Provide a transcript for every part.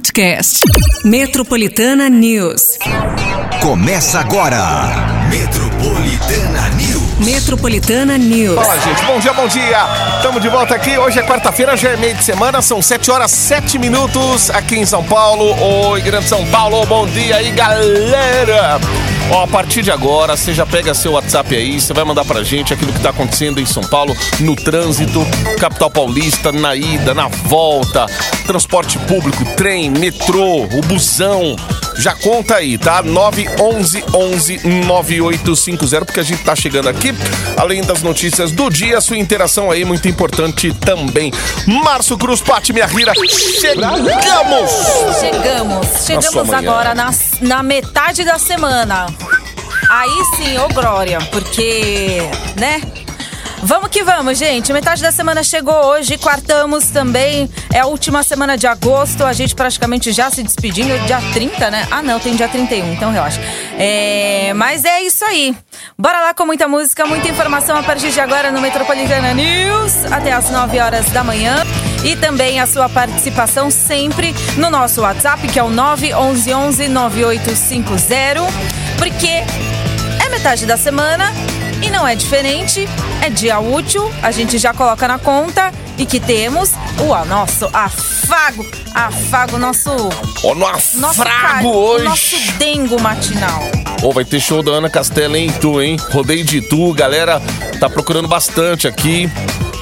podcast. Metropolitana News. Começa agora. Metropolitana News. Metropolitana News. Fala, gente. Bom dia, bom dia. Estamos de volta aqui. Hoje é quarta-feira, já é meio de semana. São 7 horas 7 minutos aqui em São Paulo. Oi, Grande São Paulo. Bom dia aí, galera. Ó, a partir de agora, você já pega seu WhatsApp aí, você vai mandar pra gente aquilo que tá acontecendo em São Paulo, no trânsito, capital paulista, na ida, na volta, transporte público, trem, metrô, o busão. Já conta aí, tá? 911 11 9850, porque a gente tá chegando aqui. Além das notícias do dia, sua interação aí muito importante também. Márcio Cruz, Pati, minha rira, chegamos! Chegamos, chegamos agora na, na metade da semana. Aí sim, ô Glória, porque, né? Vamos que vamos, gente. Metade da semana chegou hoje, quartamos também. É a última semana de agosto, a gente praticamente já se despedindo. Dia 30, né? Ah, não, tem dia 31, então relaxa. É, mas é isso aí. Bora lá com muita música, muita informação a partir de agora no Metropolitana News, até as 9 horas da manhã. E também a sua participação sempre no nosso WhatsApp, que é o 911 9850, porque é metade da semana e não é diferente. É dia útil, a gente já coloca na conta e que temos o nosso afago, afago, nosso, no nosso afrago car- hoje. nosso dengo matinal. Ô, vai ter show da Ana Castela em Itu, hein? Rodeio de Itu, galera tá procurando bastante aqui.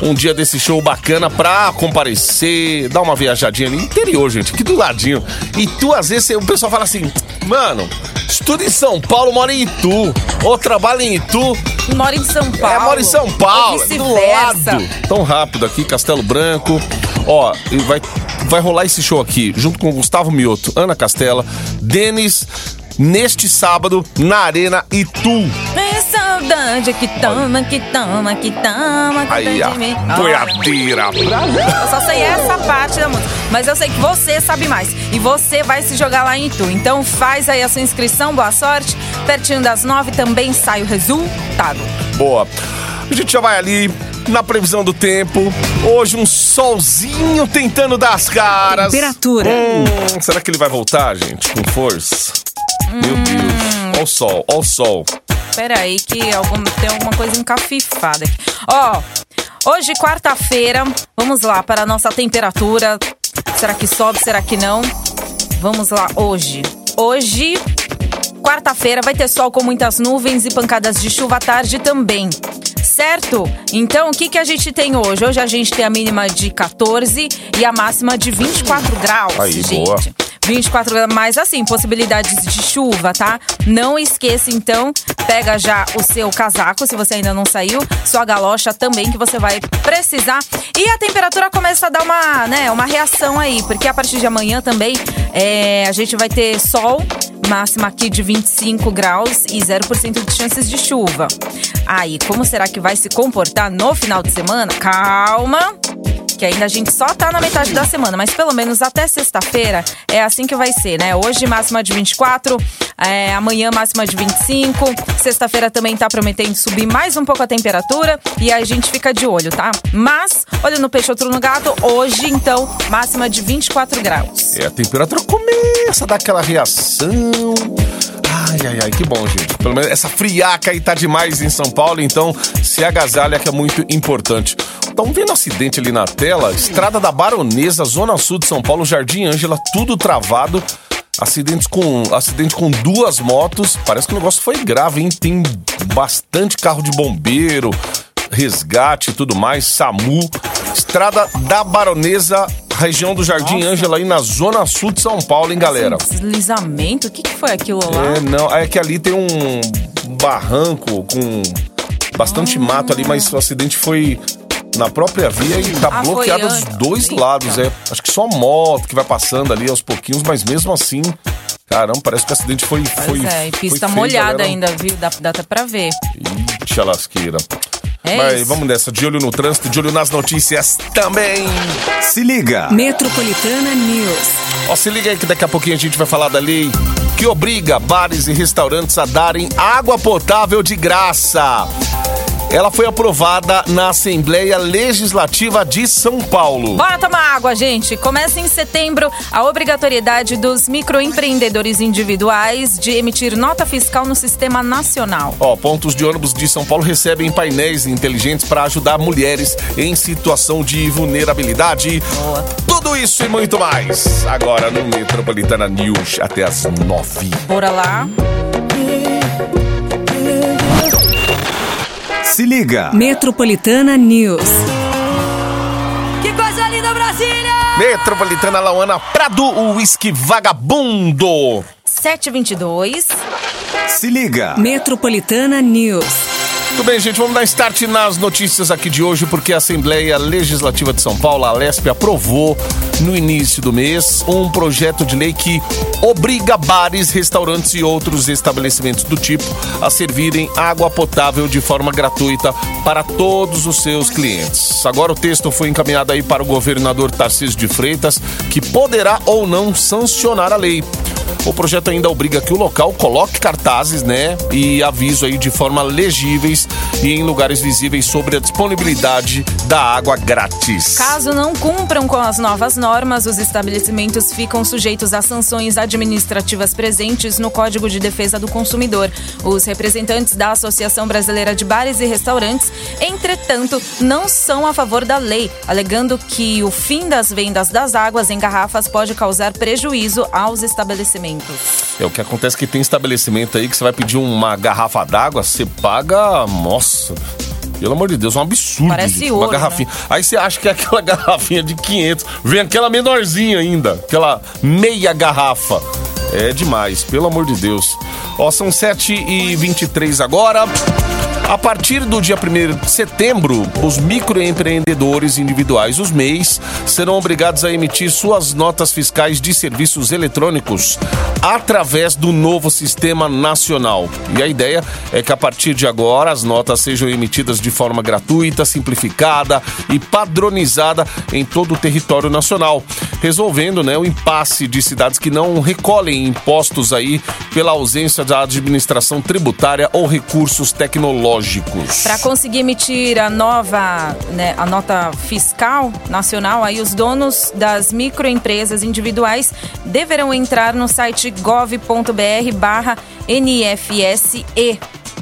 Um dia desse show bacana pra comparecer, dar uma viajadinha ali. Interior, gente, aqui do ladinho. Itu, às vezes, o pessoal fala assim, mano, estuda em São Paulo, mora em Itu. Ou trabalha em Itu. Mora em São Paulo. É, mora em São Paulo, é do lado. Tão rápido aqui, Castelo Branco. Ó, e vai, vai rolar esse show aqui, junto com Gustavo Mioto, Ana Castela, Denis, neste sábado, na Arena Itu. É saudade que toma, que toma, que toma, que Aí, tá a de mim. boiadeira. Eu só sei essa parte da música. Mas eu sei que você sabe mais. E você vai se jogar lá em Itu. Então faz aí a sua inscrição, boa sorte. Pertinho das nove também sai o resultado. Boa. A gente já vai ali na previsão do tempo. Hoje um solzinho tentando dar as caras. Temperatura. Hum, será que ele vai voltar, gente, com força? Meu Deus. Ó o sol, ó o sol. Pera aí que algum, tem alguma coisa encafifada aqui. Ó, hoje quarta-feira, vamos lá para a nossa temperatura. Será que sobe, será que não? Vamos lá, hoje. Hoje, quarta-feira, vai ter sol com muitas nuvens e pancadas de chuva à tarde também. Certo? Então, o que, que a gente tem hoje? Hoje a gente tem a mínima de 14 e a máxima de 24 graus, Aí, gente. boa. 24 graus, mas assim, possibilidades de chuva, tá? Não esqueça, então, pega já o seu casaco, se você ainda não saiu, sua galocha também, que você vai precisar. E a temperatura começa a dar uma, né, uma reação aí, porque a partir de amanhã também é, a gente vai ter sol, máxima aqui de 25 graus e 0% de chances de chuva. Aí, como será que vai se comportar no final de semana? Calma! Que ainda a gente só tá na metade da semana, mas pelo menos até sexta-feira é assim que vai ser, né? Hoje máxima de 24, é, amanhã máxima de 25, sexta-feira também tá prometendo subir mais um pouco a temperatura e a gente fica de olho, tá? Mas, olho no peixe, outro no gato, hoje então máxima de 24 graus. É, a temperatura começa a dar aquela reação. Ai, ai, ai, que bom, gente. Pelo menos essa friaca aí tá demais em São Paulo, então se agasalha que é muito importante. Estão vendo acidente ali na tela? Estrada da Baronesa, Zona Sul de São Paulo, Jardim Ângela, tudo travado. Acidentes com, acidente com duas motos. Parece que o negócio foi grave, hein? Tem bastante carro de bombeiro, resgate e tudo mais, SAMU. Estrada da Baronesa, região do Jardim. Ângela, aí na Zona Sul de São Paulo, hein, galera? Esse deslizamento, o que, que foi aquilo lá? É, não, é que ali tem um barranco com bastante mato ali, mas o acidente foi na própria via e tá Ah, foi bloqueado dos dois Eita. lados, é. Acho que só moto que vai passando ali aos pouquinhos, mas mesmo assim, caramba, parece que o acidente foi foi Pois é, e foi pista molhada galera. ainda, viu? Dá, dá até pra ver. Ixi, lasqueira. É mas isso. vamos nessa, de olho no trânsito, de olho nas notícias também. Se liga. Metropolitana News. Ó, se liga aí que daqui a pouquinho a gente vai falar da lei que obriga bares e restaurantes a darem água potável de graça. Ela foi aprovada na Assembleia Legislativa de São Paulo. Bora tomar água, gente. Começa em setembro a obrigatoriedade dos microempreendedores individuais de emitir nota fiscal no sistema nacional. Ó, pontos de ônibus de São Paulo recebem painéis inteligentes para ajudar mulheres em situação de vulnerabilidade. Boa. Tudo isso e muito mais. Agora no Metropolitana News até as nove. Bora lá. Se liga. Metropolitana News. Que coisa linda, Brasília! Metropolitana Lauana Prado, o uísque vagabundo. 722. Se liga. Metropolitana News. Tudo bem, gente, vamos dar start nas notícias aqui de hoje, porque a Assembleia Legislativa de São Paulo, a Lesp, aprovou no início do mês um projeto de lei que obriga bares, restaurantes e outros estabelecimentos do tipo a servirem água potável de forma gratuita para todos os seus clientes. Agora o texto foi encaminhado aí para o governador Tarcísio de Freitas, que poderá ou não sancionar a lei. O projeto ainda obriga que o local coloque cartazes, né, e aviso aí de forma legíveis e em lugares visíveis sobre a disponibilidade da água grátis. Caso não cumpram com as novas normas, os estabelecimentos ficam sujeitos a sanções administrativas presentes no Código de Defesa do Consumidor. Os representantes da Associação Brasileira de Bares e Restaurantes, entretanto, não são a favor da lei, alegando que o fim das vendas das águas em garrafas pode causar prejuízo aos estabelecimentos. É o que acontece que tem estabelecimento aí que você vai pedir uma garrafa d'água, você paga, nossa, pelo amor de Deus, é um absurdo. Parece gente, ouro, uma garrafinha. Aí você acha que é aquela garrafinha de 500, vem aquela menorzinha ainda, aquela meia garrafa. É demais, pelo amor de Deus. Ó, são 7 e 23 agora. A partir do dia 1 de setembro, os microempreendedores individuais, os MEIs, serão obrigados a emitir suas notas fiscais de serviços eletrônicos através do novo sistema nacional. E a ideia é que a partir de agora as notas sejam emitidas de forma gratuita, simplificada e padronizada em todo o território nacional, resolvendo né, o impasse de cidades que não recolhem impostos aí pela ausência da administração tributária ou recursos tecnológicos. Para conseguir emitir a nova, né, a nota fiscal nacional, aí os donos das microempresas individuais deverão entrar no site gov.br/nfse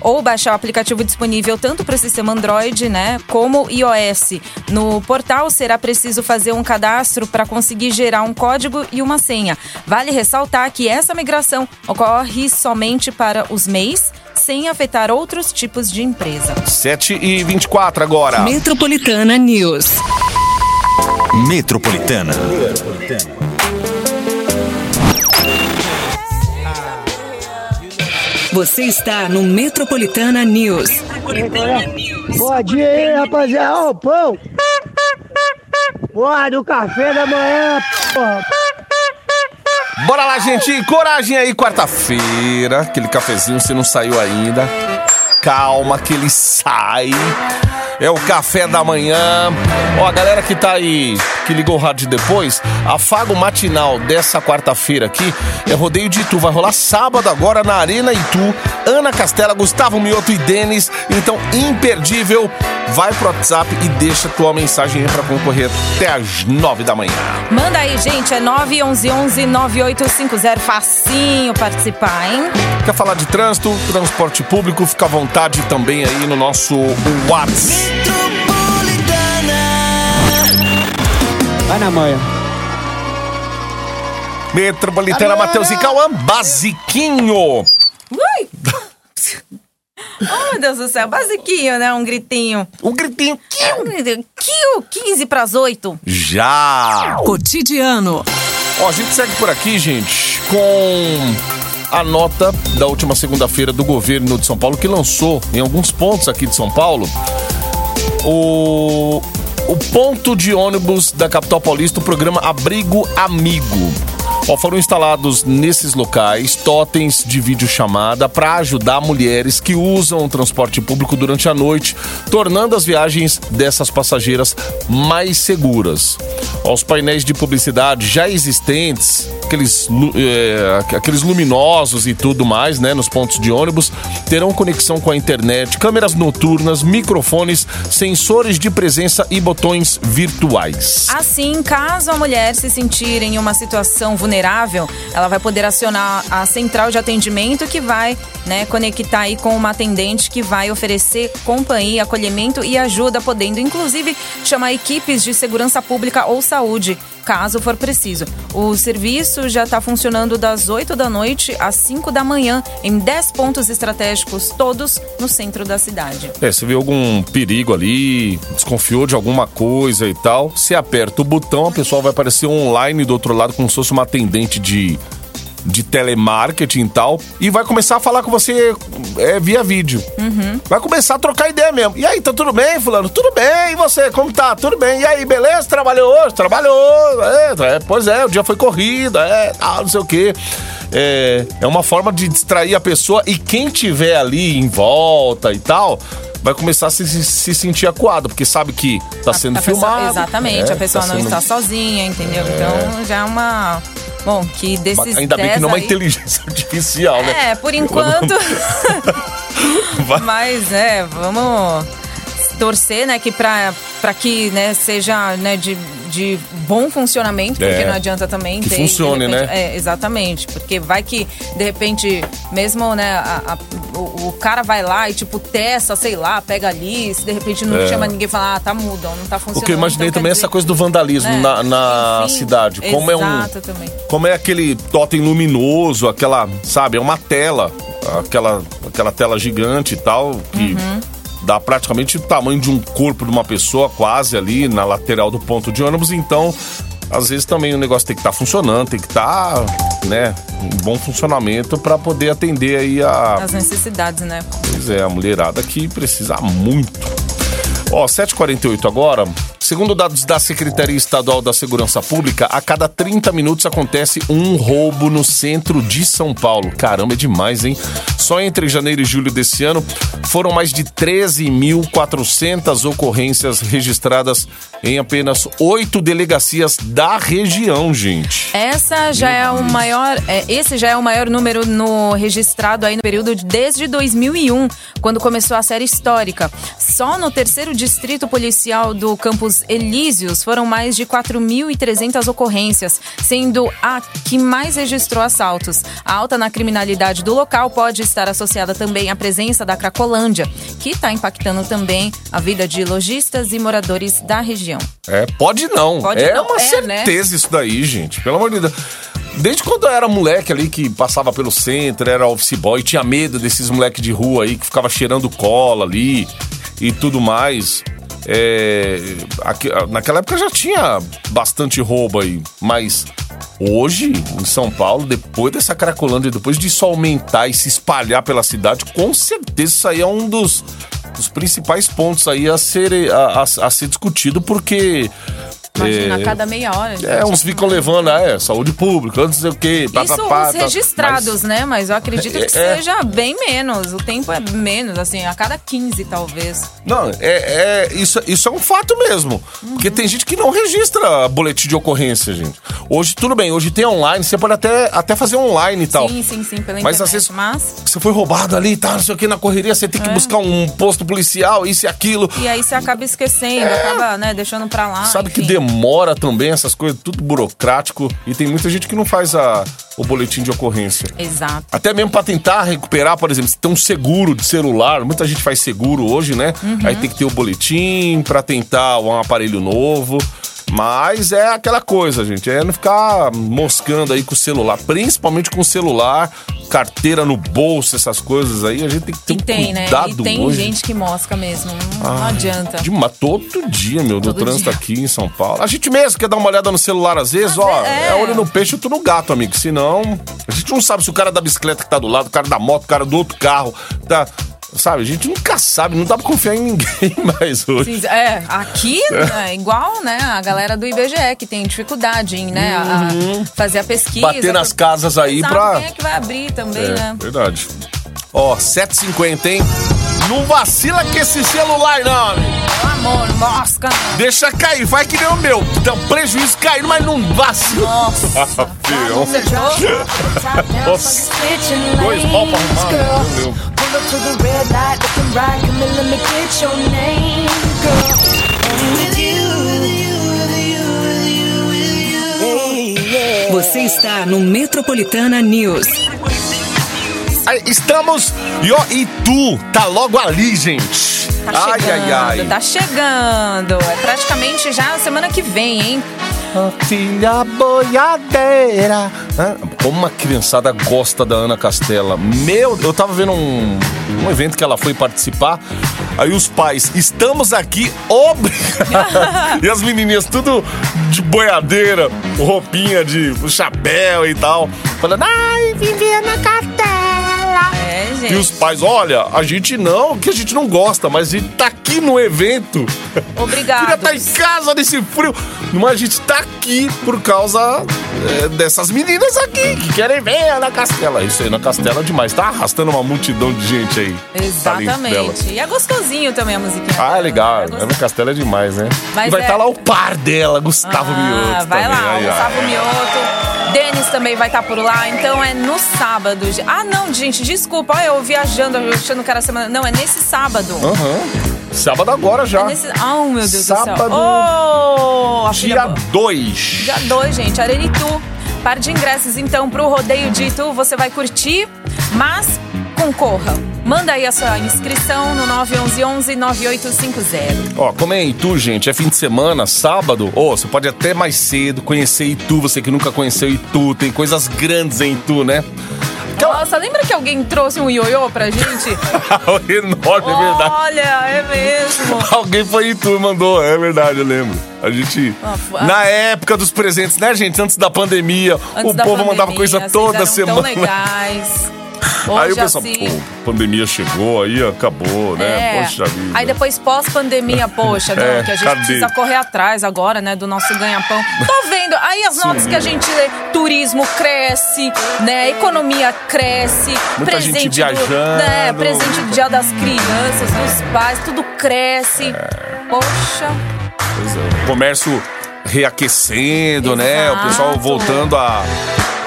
ou baixar o aplicativo disponível tanto para o sistema Android, né, como iOS. No portal será preciso fazer um cadastro para conseguir gerar um código e uma senha. Vale ressaltar que essa migração ocorre somente para os MEIs, sem afetar outros tipos de empresa. 7 e 24 agora. Metropolitana News. Metropolitana. Você está no Metropolitana News. Bom dia aí, rapaziada. Ó, o pão. Porra, do café da manhã, porra. Bora lá, gente. Coragem aí, quarta-feira. Aquele cafezinho, você não saiu ainda. Calma que ele sai. É o café da manhã. Ó, a galera que tá aí, que ligou o rádio depois, afago matinal dessa quarta-feira aqui é Rodeio de Itu. Vai rolar sábado agora na Arena Itu. Ana Castela, Gustavo Mioto e Denis. Então, imperdível. Vai pro WhatsApp e deixa tua mensagem aí pra concorrer até às nove da manhã. Manda aí, gente, é 911-9850. Facinho participar, hein? Quer falar de trânsito, transporte público? Fica à vontade também aí no nosso WhatsApp. Vai na manhã. Metropolitana Matheus e Cauã, basiquinho. Ui! oh, meu Deus do céu, basiquinho, né? Um gritinho. Um gritinho. Gritinho. Kiu, 15 pras 8. Já! Cotidiano. Ó, a gente segue por aqui, gente, com a nota da última segunda-feira do governo de São Paulo, que lançou em alguns pontos aqui de São Paulo o, o ponto de ônibus da capital paulista, o programa Abrigo Amigo. Ó, foram instalados nesses locais totens de videochamada para ajudar mulheres que usam o transporte público durante a noite, tornando as viagens dessas passageiras mais seguras. Ó, os painéis de publicidade já existentes, aqueles, é, aqueles luminosos e tudo mais, né, nos pontos de ônibus, terão conexão com a internet, câmeras noturnas, microfones, sensores de presença e botões virtuais. Assim, caso a mulher se sentir em uma situação vulnerável, ela vai poder acionar a central de atendimento que vai né, conectar aí com uma atendente que vai oferecer companhia, acolhimento e ajuda, podendo inclusive chamar equipes de segurança pública ou saúde, caso for preciso. O serviço já está funcionando das 8 da noite às 5 da manhã, em 10 pontos estratégicos, todos no centro da cidade. É, você vê algum perigo ali, desconfiou de alguma coisa e tal, você aperta o botão, a pessoa vai aparecer online do outro lado como se fosse uma atendente de, de telemarketing e tal, e vai começar a falar com você é, via vídeo. Vai começar a trocar ideia mesmo. E aí, tá tudo bem, fulano? Tudo bem, e você? Como tá? Tudo bem. E aí, beleza? Trabalhou hoje? Trabalhou. É, é, pois é, o dia foi corrido, é, tal, não sei o quê. É, é uma forma de distrair a pessoa e quem tiver ali em volta e tal vai começar a se, se- se sentir acuado, porque sabe que tá sendo a pessoa- filmado. exatamente, É, a pessoa tá não sendo- está sozinha, entendeu? Então já é uma. Bom, que desses. Ainda bem que 10 não é uma aí- inteligência artificial, né? É, por enquanto. Mas é, vamos torcer, né, que pra, pra que, né, seja, né, de, de bom funcionamento, porque É. não adianta também Que ter... funcione, repente- né? É, exatamente, porque vai que, de repente, mesmo, né, a- a- o, o cara vai lá e, tipo, testa, sei lá, pega ali, se de repente não É. chama ninguém e fala, ah, tá mudo, não tá funcionando. O que eu imaginei então também é quer essa dizer- coisa do vandalismo né? na, na Enfim, cidade. Como é um. Também. Como é aquele totem luminoso, aquela, sabe, é uma tela, aquela, aquela tela gigante e tal, que Uhum. Dá praticamente o tamanho de um corpo de uma pessoa, quase ali na lateral do ponto de ônibus, então. Às vezes também o negócio tem que estar funcionando, tem que estar, né, em bom funcionamento para poder atender aí a, As necessidades, né? Pois é, a mulherada que precisa muito. Ó, 7h48 agora. Segundo dados da Secretaria Estadual da Segurança Pública, a cada 30 minutos acontece um roubo no centro de São Paulo. Caramba, é demais, hein? Só entre janeiro e julho desse ano foram mais de 13.400 ocorrências registradas em apenas oito delegacias da região, gente. Essa já é o maior, é, esse já é o maior número no registrado aí no período de- desde 2001, quando começou a série histórica. Só no terceiro distrito policial do Campus Elíseos foram mais de 4.300 ocorrências, sendo a que mais registrou assaltos. A alta na criminalidade do local pode estar associada também à presença da Cracolândia, que está impactando também a vida de lojistas e moradores da região. É, pode não. Pode é não, uma é, né? certeza isso daí, gente. Pelo amor de Deus. Desde quando eu era moleque ali que passava pelo centro, era office boy, tinha medo desses moleques de rua aí que ficava cheirando cola ali e tudo mais. É, aqui- naquela época já tinha bastante roubo aí, mas hoje em São Paulo, depois dessa cracolândia, depois disso aumentar e se espalhar pela cidade, com certeza isso aí é um dos, dos principais pontos aí a ser, a, a- a ser discutido, porque Imagina, É. a cada meia hora. é, uns ficam levando, ah, é, saúde pública, não sei o quê. pá, Isso pá, os tá. registrados, Mas- né? Mas eu acredito que É. seja bem menos. O tempo é menos, assim, a cada 15 talvez. Não, é, é- isso, isso é um fato mesmo. Porque tem gente que não registra boletim de ocorrência, gente. Hoje, tudo bem, hoje tem online, você pode até, até fazer online e tal. Sim, sim, sim, pela Mas internet. às vezes Mas. você foi roubado ali e tal, não sei o que, na correria, você tem que É. buscar um posto policial, isso e aquilo. E aí você acaba esquecendo, acaba, né, deixando pra lá. Sabe que enfim. Demora também, essas coisas, tudo burocrático. E tem muita gente que não faz a, o boletim de ocorrência. Exato. Até mesmo pra tentar recuperar, por exemplo, se tem um seguro de celular, muita gente faz seguro hoje, né? Uhum. Aí tem que ter o boletim pra tentar um aparelho novo. Mas é aquela coisa, gente, é não ficar moscando aí com o celular, principalmente com o celular, carteira no bolso, essas coisas aí, a gente tem que ter E um tem, né? cuidado E tem hoje. gente que mosca mesmo. Não, não adianta. De, mas todo dia, meu, do Todo trânsito dia. aqui em São Paulo. A gente mesmo quer dar uma olhada no celular às vezes, ó. É. é. olho no peixe e tu no gato, amigo. Senão, a gente não sabe se o cara da bicicleta que tá do lado, o cara da moto, o cara do outro carro, tá. Sabe, a gente nunca sabe, não dá pra confiar em ninguém mais hoje. Sim, É, aqui é igual, né, a galera do IBGE que tem dificuldade em, né, a- a fazer a pesquisa. Uhum. Bater nas casas aí pra- Quem é que vai abrir também, É, né? verdade. Ó, 7h50, hein? Não vacila com esse celular, não, amigo. Amor, mosca. Deixa cair, vai que nem o meu. Então, prejuízo caindo, mas não vacila. Nossa. Achou? Nossa, dois mal pra arrumar. Meu Deus. Você está no Metropolitana News. Aí, estamos. E e tu, tá logo ali, gente. Tá ai, chegando, ai, ai. tá chegando. É praticamente já semana que vem, hein? Filha boiadeira. Como uma criançada gosta da Ana Castela. Meu, eu tava vendo um, um evento que ela foi participar. Aí os pais, estamos aqui obrigados. e as menininhas tudo de boiadeira, roupinha de chapéu e tal. Falando, ai, Viviana Castela. É, gente. E os pais, olha, a gente não, que a gente não gosta, mas a gente tá aqui no evento. Obrigado. Queria estar em casa nesse frio. Mas a gente tá aqui por causa é, dessas meninas aqui que querem ver a Ana Castela. Isso aí, Ana Castela é demais. Tá arrastando uma multidão de gente aí. Exatamente. E é gostosinho também a musiquinha. Ah, dela. legal. É. Ana Castela é demais, né? Mas e vai é- estar lá o par dela, Gustavo Ah, Mioto. vai também. lá, ai. Gustavo Mioto. Denis também vai estar por lá, então é no sábado. Ah, não, gente, desculpa, olha, eu viajando, achando que era semana. Não, é nesse sábado. Aham. Sábado agora já. É nesse. Oh, meu Deus Sábado, do céu. Oh, Dia boa. 2. Dia 2, gente, Arena Itu. Par de ingressos, então, pro rodeio de Itu. Você vai curtir, mas concorra. Manda aí a sua inscrição no 911-9850. Ó, como é Itu, gente, é fim de semana, sábado, ô, você pode até mais cedo conhecer Itu, você que nunca conheceu Itu, tem coisas grandes em Itu, né? Nossa, lembra que alguém trouxe um ioiô pra gente? Enorme, é verdade. Olha, é mesmo. Alguém foi em Itu e mandou, é verdade, eu lembro. A gente, Ah, fu- na época dos presentes, né, gente, antes da pandemia, Antes o da povo mandava pandemia, coisa vocês toda semana. Tão legais. Hoje, Aí o pessoal, assim, pô, pandemia chegou, aí acabou, né? é. Poxa vida. Aí depois pós-pandemia, poxa, não, É, que a gente cadê? precisa correr atrás agora, né, do nosso ganha-pão. Tô vendo, aí as notas que a gente lê, turismo cresce, né, economia cresce, Muita gente presente do, viajando. né, presente do dia das crianças, dos pais, tudo cresce. Poxa, Pois é. Comércio reaquecendo, né? O pessoal Exato. voltando a,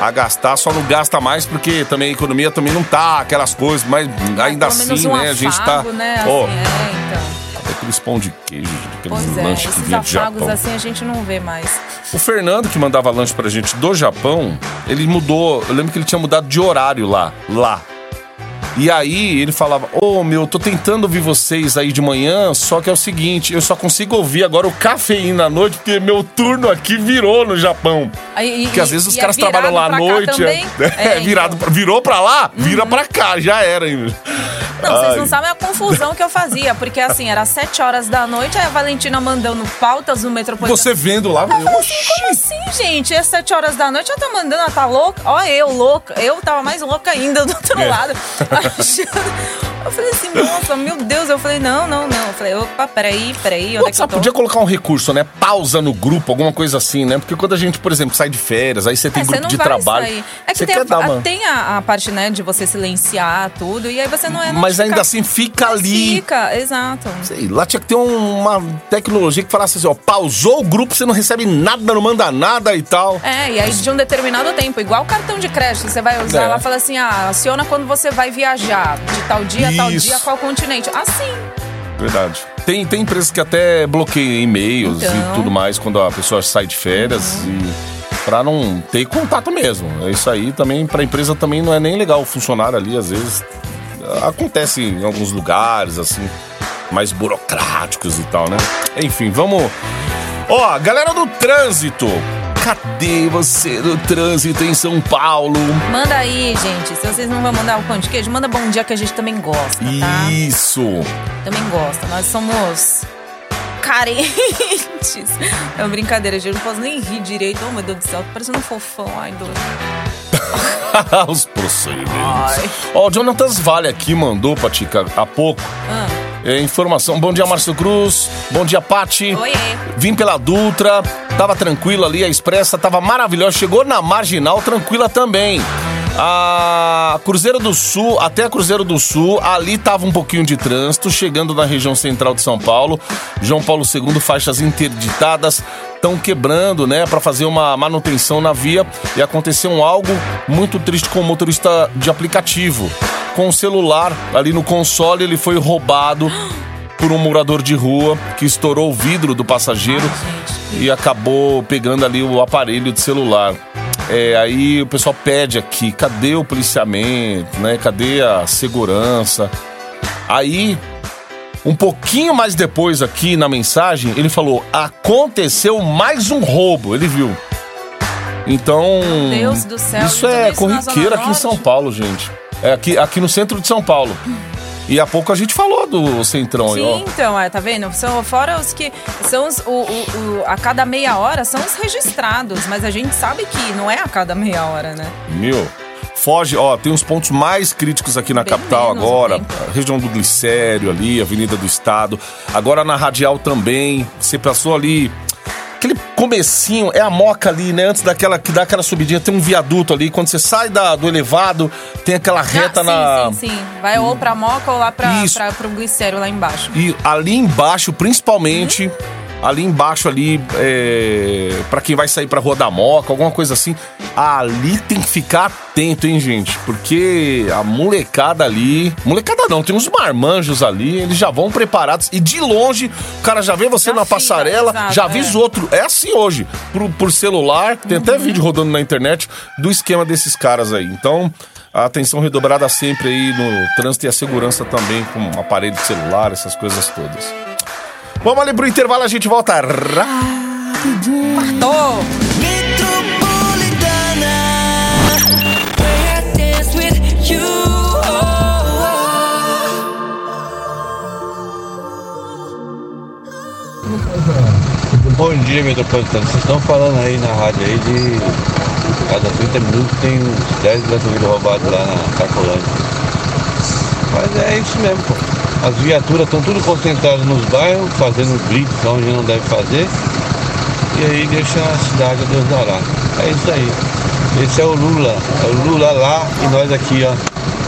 a gastar, só não gasta mais porque também a economia também não tá aquelas coisas, mas ainda pelo menos assim, um né? A gente tá. afago, né, Ó, assim, é, então. aqueles pão de queijo, aqueles Pois é, lanches que esses vinha do Japão. assim a gente não vê mais. O Fernando, que mandava lanche pra gente do Japão, ele mudou. Eu lembro que ele tinha mudado de horário lá. Lá. E aí ele falava: Ô meu, tô tentando ouvir vocês aí de manhã, só que é o seguinte, eu só consigo ouvir agora o cafeína à noite, porque meu turno aqui virou no Japão. E- Porque às vezes os é caras trabalham lá à noite. também? É, É, virado, então. virou pra lá, vira pra cá, já era ainda. Não, vocês Ai. não sabem a confusão que eu fazia, porque assim, era sete horas da noite, aí a Valentina mandando pautas no Metropolitano. Você vendo lá, eu, Como assim, gente? É sete horas da noite, ela tá mandando, ela tá louca. Ó, eu louca. Eu tava mais louca ainda do outro É. lado. Achando... Eu falei assim, nossa, meu Deus. Eu falei, não, não, não. Eu falei, opa, peraí, peraí, onde é que eu WhatsApp tô? podia colocar um recurso, né? Pausa no grupo, alguma coisa assim, né? Porque quando a gente, por exemplo, sai de férias, aí você tem É, você grupo não de trabalho. sair. É que você tem, quer a, dar uma. tem a, a parte, né, de você silenciar tudo, e aí você não é Mas ainda assim fica ali. Fica, exato. Sei lá, tinha que ter um- uma tecnologia que falasse assim, ó, pausou o grupo, você não recebe nada, não manda nada e tal. É, e aí de um determinado tempo, igual o cartão de crédito, você vai usar É. lá fala assim: ah, aciona quando você vai viajar, de tal dia, tal Isso. dia, qual continente. Assim. Verdade. Tem, tem empresas que até bloqueiam e-mails Então. e tudo mais quando a pessoa sai de férias e pra não ter contato mesmo. É Isso aí também pra empresa também não é nem legal o funcionário ali às vezes acontece em alguns lugares assim mais burocráticos e tal, né? Enfim, vamos Ó, galera do trânsito. Cadê você no trânsito em São Paulo? Manda aí, gente. Se vocês não vão mandar o pão de queijo, manda bom dia que a gente também gosta, tá? Isso. Também gosta. Nós somos carentes. É uma brincadeira, gente. Eu não posso nem rir direito. Oh, meu Deus do céu, tô parecendo um fofão. Ai, doido. Os procedimentos. Ó, o Jonathan Vale aqui mandou pra Tica há pouco. É, informação. Bom dia, Márcio Cruz. Bom dia, Pati. Oiê. Vim pela Dutra, tava tranquila ali, a expressa tava maravilhosa. Chegou na marginal, tranquila também. A Cruzeiro do Sul, até a Cruzeiro do Sul, ali tava um pouquinho de trânsito, chegando na região central de São Paulo. João Paulo II, faixas interditadas, estão quebrando, né, para fazer uma manutenção na via. E aconteceu algo muito triste com o motorista de aplicativo. Com o celular ali no console, ele foi roubado por um morador de rua que estourou o vidro do passageiro e acabou pegando ali o aparelho de celular. É, aí o pessoal pede aqui, cadê o policiamento, né? Cadê a segurança? Aí, um pouquinho mais depois aqui na mensagem, ele falou: aconteceu mais um roubo. Ele viu. Então, Deus do céu, isso e tudo é isso corriqueiro aqui em São? Paulo, gente. É aqui, aqui no centro de São Paulo. E há pouco a gente falou do Centrão aí, ó. Sim, então, é, tá vendo? São fora os que são os, o, o- o- a cada meia hora são os registrados, mas a gente sabe que não é a cada meia hora, né? Meu, foge, ó, tem uns pontos mais críticos aqui na Bem capital agora. Região do Glicério ali, Avenida do Estado. Agora na Radial também. Você passou ali. Aquele comecinho, é a moca ali, né? Antes daquela que dá aquela subidinha, tem um viaduto ali. Quando você sai da- do elevado, tem aquela reta Ah, na. sim, sim, sim. Vai ou pra Moca ou lá pra, Isso. pra, pro glicério lá embaixo. E ali embaixo, principalmente, ali embaixo ali, é, para quem vai sair pra Rua da Moca, alguma coisa assim, ali tem que ficar atento, hein, gente? Porque a molecada ali, molecada não, tem uns marmanjos ali, eles já vão preparados e de longe o cara já vê você na passarela, já é. avisa o outro. É assim hoje, por, por celular, tem até Uhum. vídeo rodando na internet do esquema desses caras aí. Então, a atenção redobrada sempre aí no trânsito e a segurança também com aparelho de celular, essas coisas todas. Vamos ali pro intervalo, a gente volta rapidinho. Tô! Bom dia, Metropolitano. Vocês estão falando aí na rádio aí de cada 30 minutos tem uns 10 gasolina roubados lá na Cracolândia. Mas é isso mesmo, pô. As viaturas estão tudo concentradas nos bairros, fazendo blitz onde não deve fazer. E aí deixa a cidade a Deus dará. É isso aí. Esse é o Lula. É o Lula lá e nós aqui, ó,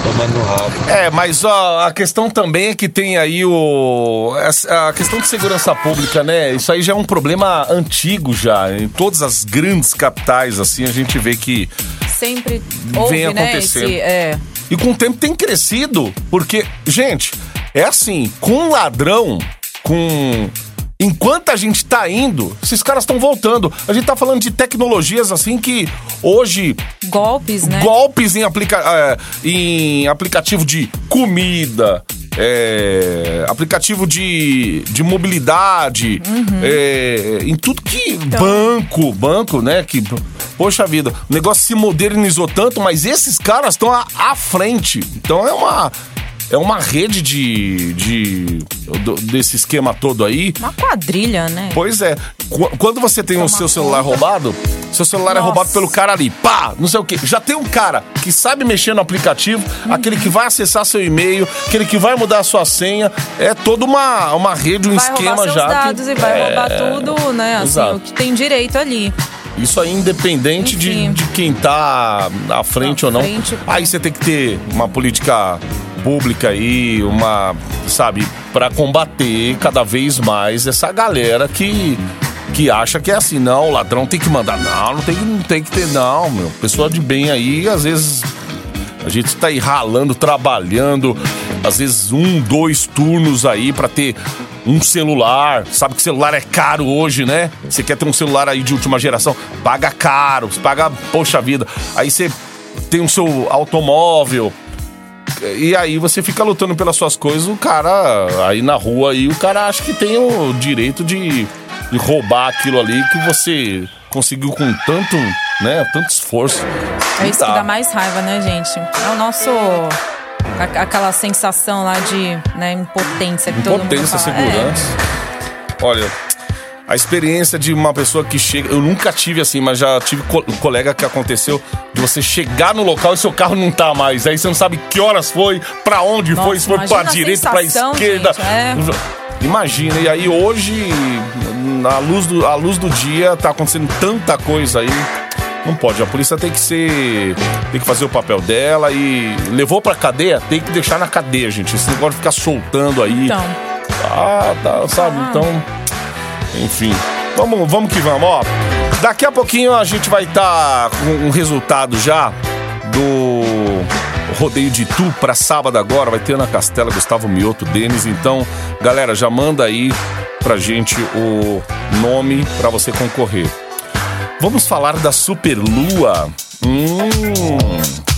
tomando no rabo. É, mas ó, a questão também é que tem aí o. A questão de segurança pública, né? Isso aí já é um problema antigo já. Em todas as grandes capitais, assim, a gente vê que. Sempre houve, Vem né? acontecendo. Esse, é. E com o tempo tem crescido. Porque, gente, é assim, com ladrão, com. Enquanto a gente tá indo, esses caras estão voltando. A gente tá falando de tecnologias assim que hoje Golpes, né? golpes em, aplica é, em aplicativo de comida, é, aplicativo de, de mobilidade, é, em tudo que. Banco, banco, né? Que. Poxa vida, o negócio se modernizou tanto, mas esses caras estão à, à frente. Então é uma. É uma rede de. de desse esquema todo aí. Uma quadrilha, né? Pois é. Qu- Quando você tem o seu celular roubado, seu celular é Nossa. roubado pelo cara ali. Pá! Não sei o quê. Já tem um cara que sabe mexer no aplicativo, aquele que vai acessar seu e-mail, aquele que vai mudar a sua senha. É toda uma, uma rede, um vai esquema roubar seus já. que- dados e vai É, roubar tudo, né? Assim, exato. o que tem direito ali. Isso aí, independente de, Enfim. de quem tá à frente À ou não. frente. Aí você tem que ter uma política pública aí, uma, sabe, pra combater cada vez mais essa galera que que acha que é assim, não, o ladrão tem que mandar, não, não tem, que- não tem que ter, não, meu. Pessoa de bem aí, às vezes a gente tá aí ralando, trabalhando, às vezes um, dois turnos aí pra ter um celular. Sabe que celular é caro hoje, né? Você quer ter um celular aí de última geração, paga caro, paga, poxa vida. Aí você tem o seu automóvel. E aí você fica lutando pelas suas coisas, o cara aí na rua aí, o cara acha que tem o direito de, de roubar aquilo ali que você conseguiu com tanto, né, tanto esforço. É isso Tá. que dá mais raiva, né, gente? É o nosso. A- Aquela sensação lá de né, impotência que todo mundo Impotência, fala. É. segurança. Olha, a experiência de uma pessoa que chega. Eu nunca tive assim, mas já tive co colega que aconteceu de você chegar no local e seu carro não tá mais. Aí você não sabe que horas foi, pra onde Nossa, foi, se foi pra direita, pra esquerda. gente, é. Imagina, e aí hoje, na luz do, à luz do dia, tá acontecendo tanta coisa aí. Não pode, a polícia tem que ser. Tem que fazer o papel dela e levou pra cadeia, tem que deixar na cadeia, gente. Esse negócio de ficar soltando aí. Então. Ah, tá, sabe? Ah. Então. Enfim. Vamos, vamos que vamos, ó. Daqui a pouquinho a gente vai estar com um resultado já do rodeio de Itu para sábado agora. Vai ter Ana Castela, Gustavo Mioto, Denis. Então, galera, já manda aí pra gente o nome pra você concorrer. Vamos falar da Superlua. Hum,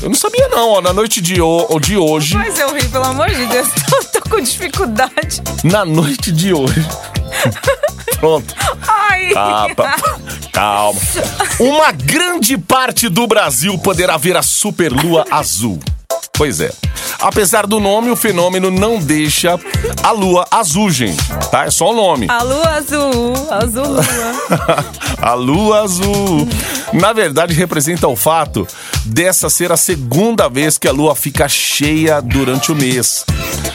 eu não sabia não, ó, na noite de, ho- de hoje, Mas eu ri, pelo amor de Deus. Tô, tô com dificuldade. na noite de hoje. Pronto. Ai. Ah, calma. Uma grande parte do Brasil poderá ver a superlua azul. Pois é. Apesar do nome, o fenômeno não deixa a lua azul, gente. Tá? É só o nome. A lua azul, azul lua. a lua azul. Na verdade, representa o fato dessa ser a segunda vez que a lua fica cheia durante o mês.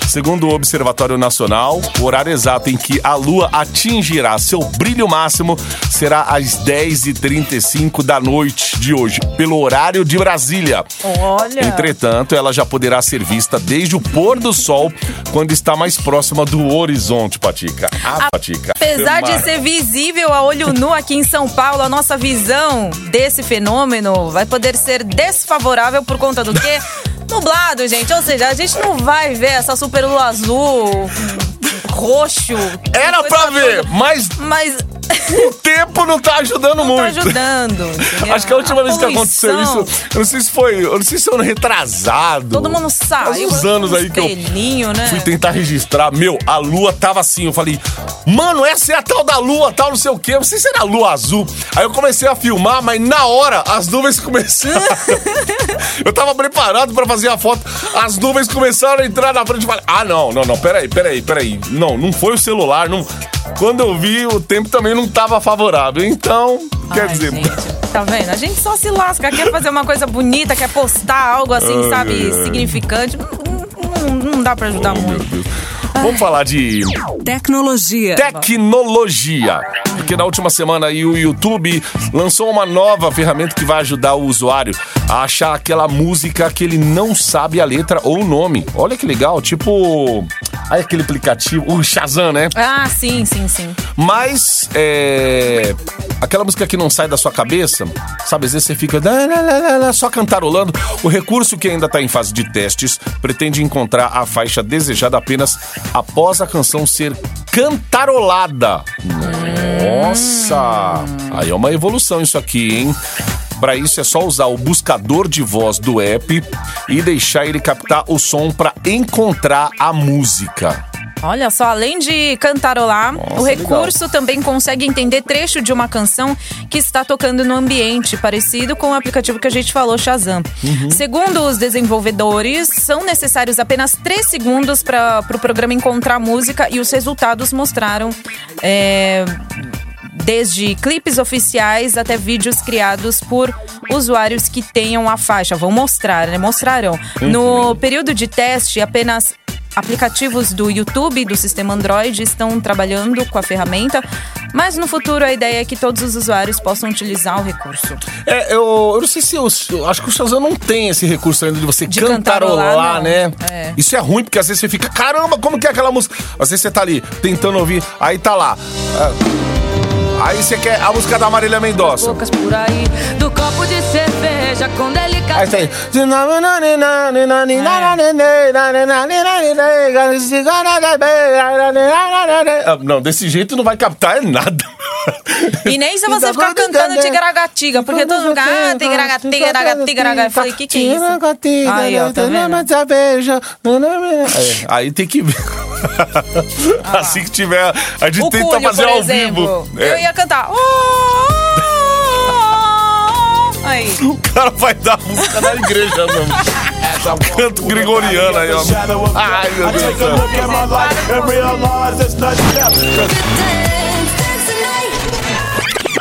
Segundo o Observatório Nacional, o horário exato em que a lua atingirá seu brilho máximo será às 10h35 da noite de hoje, pelo horário de Brasília. Olha. Entretanto, ela já poderá ser vista desde o pôr do sol, quando está mais próxima do horizonte, Patica. Ah, Patica. Apesar de ser visível a olho nu aqui em São Paulo, a nossa visão desse fenômeno vai poder ser desfavorável por conta do quê? Nublado, gente. Ou seja, a gente não vai ver essa superlua azul, roxo. Era pra ver, toda. mas Mas o tempo não tá ajudando não tá muito. ajudando. entendeu? Acho que a última vez que aconteceu poluição, isso, eu não sei se foi, eu não sei se foi ano retrasado. Todo mundo saiu. Faz uns anos aí que eu né? fui tentar registrar. Meu, a lua tava assim. Eu falei, mano, essa é a tal da lua, tal, não sei o quê. Eu não sei se era a lua azul. Aí eu comecei a filmar, mas na hora as nuvens começaram. eu tava preparado pra fazer a foto. As nuvens começaram a entrar na frente. Eu falei, ah, não, não, não, peraí, peraí, peraí. Não, não foi o celular. Não... Quando eu vi, o tempo também não tava favorável. Então, quer Ai, dizer. gente, tá vendo? A gente só se lasca, quer fazer uma coisa bonita, quer postar algo assim, Ai, sabe, ai. significante. Não, não- não dá pra ajudar Meu muito. Deus. Vamos falar de Tecnologia. tecnologia. Porque na última semana aí o YouTube lançou uma nova ferramenta que vai ajudar o usuário a achar aquela música que ele não sabe a letra ou o nome. Olha que legal, tipo. Aí aquele aplicativo, o Shazam, né? Ah, sim, sim, sim. Mas é. Aquela música que não sai da sua cabeça, sabe? Às vezes você fica só cantarolando. O recurso que ainda está em fase de testes pretende encontrar a faixa desejada apenas após a canção ser cantarolada. Nossa! Aí é uma evolução isso aqui, hein? Para isso é só usar o buscador de voz do app e deixar ele captar o som para encontrar a música. Olha só, além de cantarolar, Nossa, o recurso também consegue entender trecho de uma canção que está tocando no ambiente, parecido com o aplicativo que a gente falou, Shazam. Uhum. Segundo os desenvolvedores, são necessários apenas 3 segundos para o pro programa encontrar a música e os resultados mostraram. é, Desde clipes oficiais até vídeos criados por usuários que tenham a faixa. Vão mostrar, né? Mostrarão. No período de teste, apenas aplicativos do YouTube e do sistema Android estão trabalhando com a ferramenta, mas no futuro a ideia é que todos os usuários possam utilizar o recurso. É, eu, eu não sei se eu, eu acho que o Shazam não tem esse recurso ainda de você De cantarolar, cantarolar, né? É. Isso é ruim, porque às vezes você fica, caramba, como que é aquela música? Às vezes você tá ali tentando ouvir, aí tá lá. ah, aí você quer a música da Marília Mendonça. Bocas por aí, do copo de cerveja com Aí tem. Não, desse jeito não vai captar nada. E nem se você ficar cantando tigaragatiga, porque todo mundo fica, ah, tigaragatiga, tigaragatiga. Eu falei, o que que é isso? Aí, ó, tá vendo? É, aí tem que ver. assim que tiver, a gente O tenta Cúlio, fazer ao exemplo, vivo. É. eu ia cantar. "Oh, oh, oh". Aí. O cara vai dar a música na igreja, mano. Canto gregoriano aí, ó. Ai, meu Deus do céu.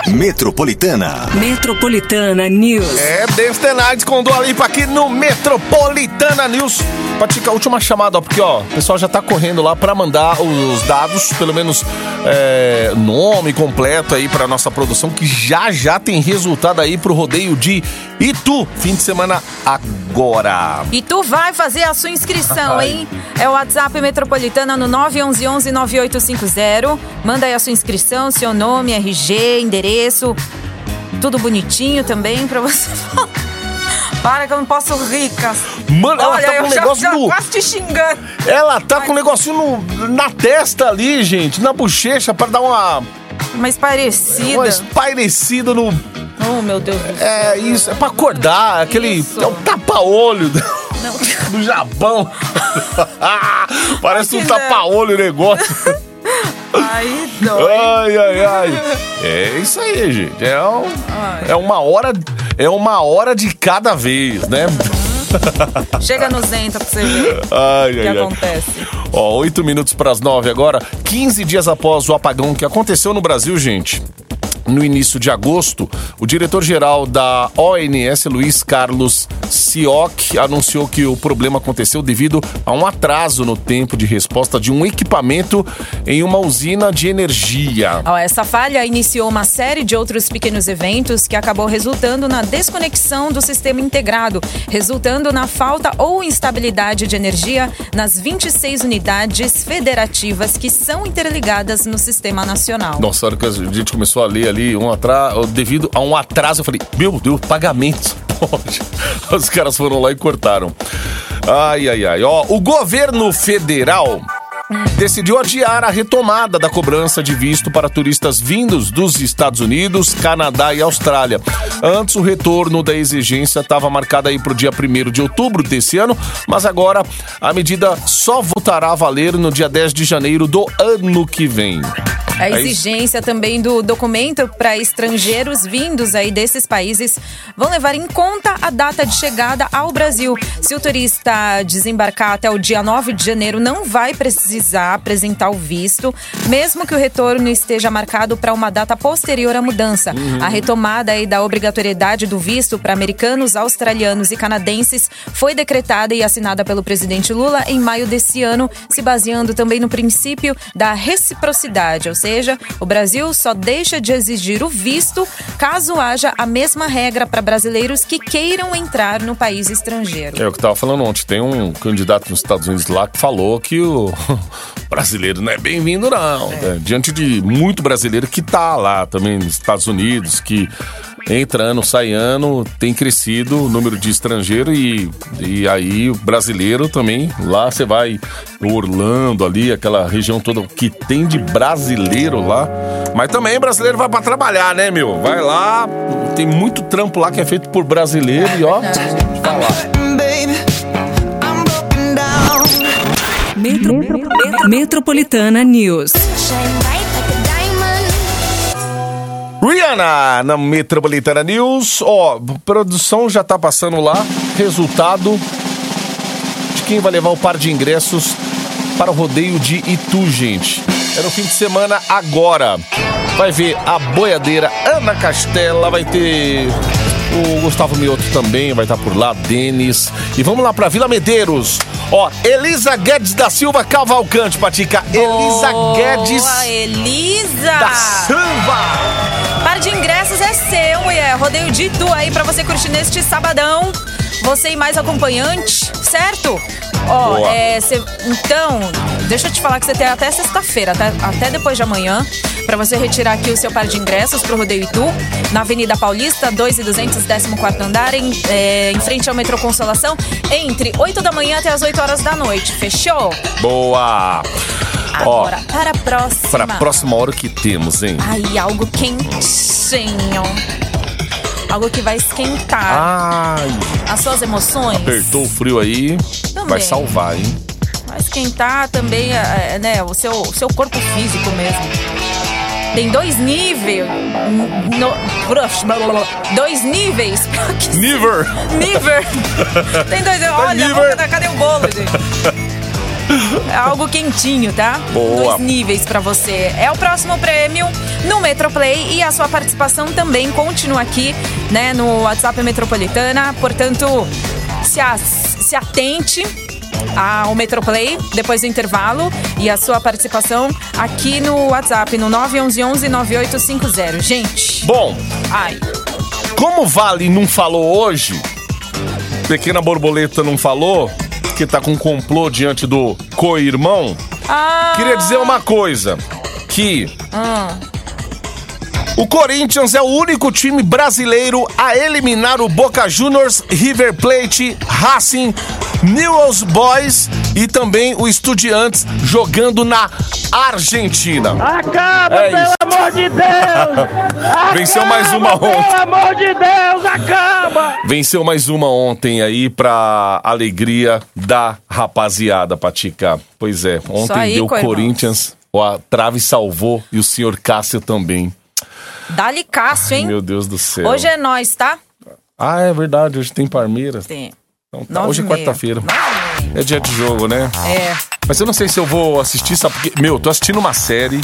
Metropolitana. Metropolitana News. É the Night com Dua Lipa aqui no Metropolitana News. Patica, última chamada, ó, porque ó, o pessoal já tá correndo lá pra mandar os dados, pelo menos é, nome completo aí pra nossa produção, que já já tem resultado aí pro rodeio de Itu, fim de semana agora. E tu vai fazer a sua inscrição, hein? É o WhatsApp Metropolitana no 911-9850. Manda aí a sua inscrição, seu nome, RG, endereço, tudo bonitinho também pra você. Para que eu não posso rir, cara. Mano, ela Olha, tá com um negócio já no. quase te xingando. Ela tá com um negocinho no- na testa ali, gente, na bochecha, pra dar uma, uma espairecida no. Oh, meu Deus do céu. É isso, é pra acordar, aquele. Isso. É um tapa-olho do, Japão. Parece um é. tapa-olho o negócio. Aí, dói. Ai, ai, ai. É isso aí, gente. É, um- é uma hora. É uma hora de cada vez, né? Chega no Zenta pra você ver Ai, o que ai, acontece. Ó, oito minutos para as nove agora. 15 dias após o apagão que aconteceu no Brasil, gente. No início de agosto, o diretor-geral da ONS, Luiz Carlos Sioc, anunciou que o problema aconteceu devido a um atraso no tempo de resposta de um equipamento em uma usina de energia. Essa falha iniciou uma série de outros pequenos eventos que acabou resultando na desconexão do sistema integrado, resultando na falta ou instabilidade de energia nas 26 unidades federativas que são interligadas no sistema nacional. Nossa, a hora que a gente começou a ler ali, um atraso, devido a um atraso, eu falei, meu Deus, pagamento. Os caras foram lá e cortaram. Ai, ai, ai. Ó, o governo federal decidiu adiar a retomada da cobrança de visto para turistas vindos dos Estados Unidos, Canadá e Austrália. Antes, o retorno da exigência estava marcado aí para o dia 1 de outubro desse ano, mas agora a medida só voltará a valer no dia 10 de janeiro do ano que vem. A É exigência também do documento para estrangeiros vindos aí desses países vão levar em conta a data de chegada ao Brasil. Se o turista desembarcar até o dia 9 de janeiro, não vai precisar apresentar o visto, mesmo que o retorno esteja marcado para uma data posterior à mudança. A retomada aí da obrigatoriedade do visto para americanos, australianos e canadenses foi decretada e assinada pelo presidente Lula em maio desse ano, se baseando também no princípio da reciprocidade, ou seja, o Brasil só deixa de exigir o visto caso haja a mesma regra para brasileiros que queiram entrar no país estrangeiro. É o que eu tava falando ontem. Tem um candidato nos Estados Unidos lá que falou que o brasileiro não é bem-vindo, não. né? Diante de muito brasileiro que tá lá também nos Estados Unidos, que entra ano, sai ano, tem crescido o número de estrangeiro e, e aí o brasileiro também, lá você vai Orlando ali, aquela região toda que tem de brasileiro lá. Mas também brasileiro vai pra trabalhar, né, meu? Vai lá, tem muito trampo lá que é feito por brasileiro e ó, falar. Metro- Metropolitana News. Rihanna na Metropolitana News. Ó, produção já tá passando lá. Resultado de quem vai levar o par de ingressos para o rodeio de Itu, gente. É no fim de semana agora. Vai ver a boiadeira Ana Castela, vai ter o Gustavo Mioto também, vai estar por lá, Denis. E vamos lá pra Vila Medeiros. Ó, Elisa Guedes da Silva Cavalcante, Patica. Elisa Guedes Boa, Elisa! da Silva. Par de ingressos é seu, mulher. Rodeio de Itu aí pra você curtir neste sabadão. Você e mais acompanhante, certo? Ó, Boa. é, cê- então, deixa eu te falar que você tem até sexta-feira, até, até depois de amanhã, pra você retirar aqui o seu par de ingressos pro Rodeio Itu, na Avenida Paulista, 2 e 200, 14 andar, em, é, em frente ao Metrô Consolação, entre 8 da manhã até as 8 horas da noite. Fechou? Boa. Ó, Agora, para a próxima. para a próxima hora que temos, hein? Ai, algo quentinho. Algo que vai esquentar Ai, as suas emoções. apertou o frio aí. Também. Vai salvar, hein? Vai esquentar também é, né, o seu, o seu corpo físico mesmo. Tem dois níveis. No, blá, blá, blá, dois níveis. Niver! Nível. Tem dois. Olha, nível. vamos, cadê o bolo, gente? É algo quentinho, tá? Boa. Dois níveis pra você. É o próximo prêmio no Metroplay e a sua participação também continua aqui, né, no WhatsApp Metropolitana. Portanto, se, se atente ao Metroplay depois do intervalo e a sua participação aqui no WhatsApp no 911-9850. Gente, Bom, ai, como Vale não falou hoje, Pequena Borboleta não falou, que tá com complô diante do co-irmão, ah, queria dizer uma coisa, que o Corinthians é o único time brasileiro a eliminar o Boca Juniors, River Plate, Racing, Newell's Boys e também o Estudiantes jogando na Argentina. Acaba, É pelo isso. amor de Deus! Venceu mais uma Acaba, ontem. Pelo amor de Deus, acaba! Venceu mais uma ontem aí pra alegria da rapaziada, Patica. Pois é, ontem aí, deu. Corinthians, a trave salvou e o senhor Cássio também. Dá-lhe Cássio, hein? Meu Deus do céu. Hoje é nós, tá? Ah, é verdade, hoje tem Palmeiras. Sim. Então tá, hoje é quarta-feira. É dia de jogo, né? É. Mas eu não sei se eu vou assistir, sabe? Porque, meu, eu tô assistindo uma série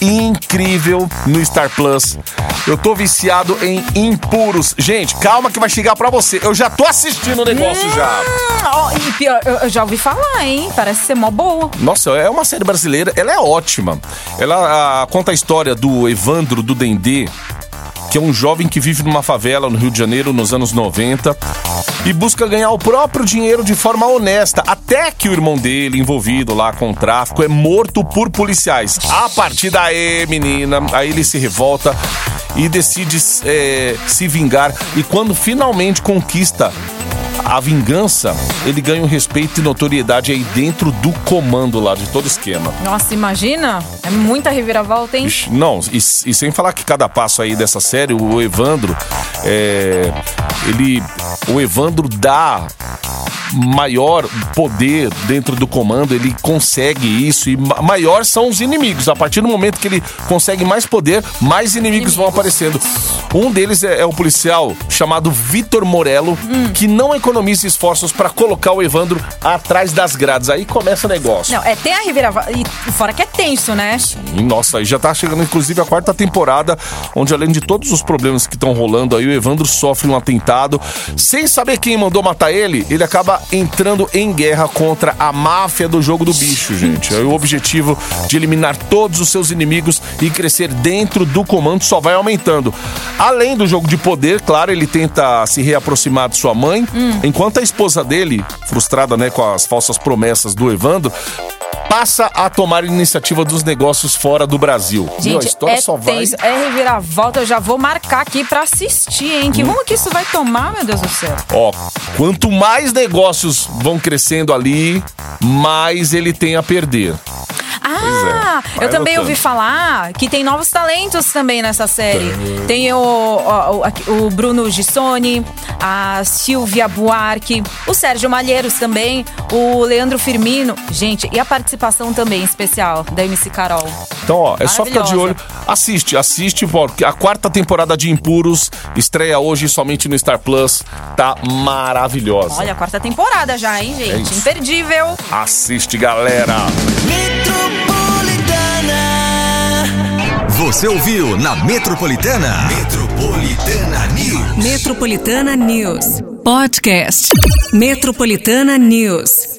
incrível no Star Plus. Eu tô viciado em impuros. Gente, calma que vai chegar pra você. Eu já tô assistindo o negócio já. Hum, ó, e pior, eu, eu já ouvi falar, hein? Parece ser mó boa. Nossa, é uma série brasileira, ela é ótima. Ela ah, conta a história do Evandro do Dendê, que é um jovem que vive numa favela no Rio de Janeiro nos anos 90 e busca ganhar o próprio dinheiro de forma honesta, até que o irmão dele, envolvido lá com o tráfico, é morto por policiais. A partir daí, menina, aí ele se revolta e decide eh, se vingar. E quando finalmente conquista a vingança, ele ganha um respeito e notoriedade aí dentro do comando lá, de todo esquema. Nossa, imagina? É muita reviravolta, hein? Ixi, Não, e, e sem falar que cada passo aí dessa série, o Evandro, é, ele, o Evandro dá maior poder dentro do comando, ele consegue isso e ma- maior são os inimigos. A partir do momento que ele consegue mais poder, mais inimigos, vão aparecendo. Um deles é, é o policial chamado Vitor Morello, que não economiza esforços para colocar o Evandro atrás das grades. Aí começa o negócio. Não, é, tem a reviravolta. E fora que é tenso, né? E, nossa, aí já tá chegando inclusive a quarta temporada, onde além de todos os problemas que estão rolando aí, o Evandro sofre um atentado. Sem saber quem mandou matar ele, ele acaba entrando em guerra contra a máfia do jogo do bicho, gente. Aí o objetivo de eliminar todos os seus inimigos e crescer dentro do comando só vai aumentando. Além do jogo de poder, claro, ele tenta se reaproximar de sua mãe, enquanto a esposa dele, frustrada né, com as falsas promessas do Evandro, passa a tomar iniciativa dos negócios fora do Brasil. Meu, a Gente, história é só vai. tenso, é reviravolta. Eu já vou marcar aqui pra assistir, hein? Hum. Que rumo que isso vai tomar, meu Deus do céu? Ó, quanto mais negócios vão crescendo ali, mais ele tem a perder. Ah, vai eu também ouvi falar que tem novos talentos também nessa série. Tem o, o, o- o Bruno Gissoni, a Silvia Buarque, o Sérgio Malheiros também, o Leandro Firmino. Gente, e a participação também especial da MC Carol. Então, ó, é só ficar de olho. Assiste, assiste, porque a quarta temporada de Impuros estreia hoje somente no Star Plus. Tá maravilhosa. Olha, a quarta temporada já, hein, É gente? isso. Imperdível. Assiste, galera. Você ouviu na Metropolitana? Metropolitana News. Metropolitana News. Podcast. Metropolitana News.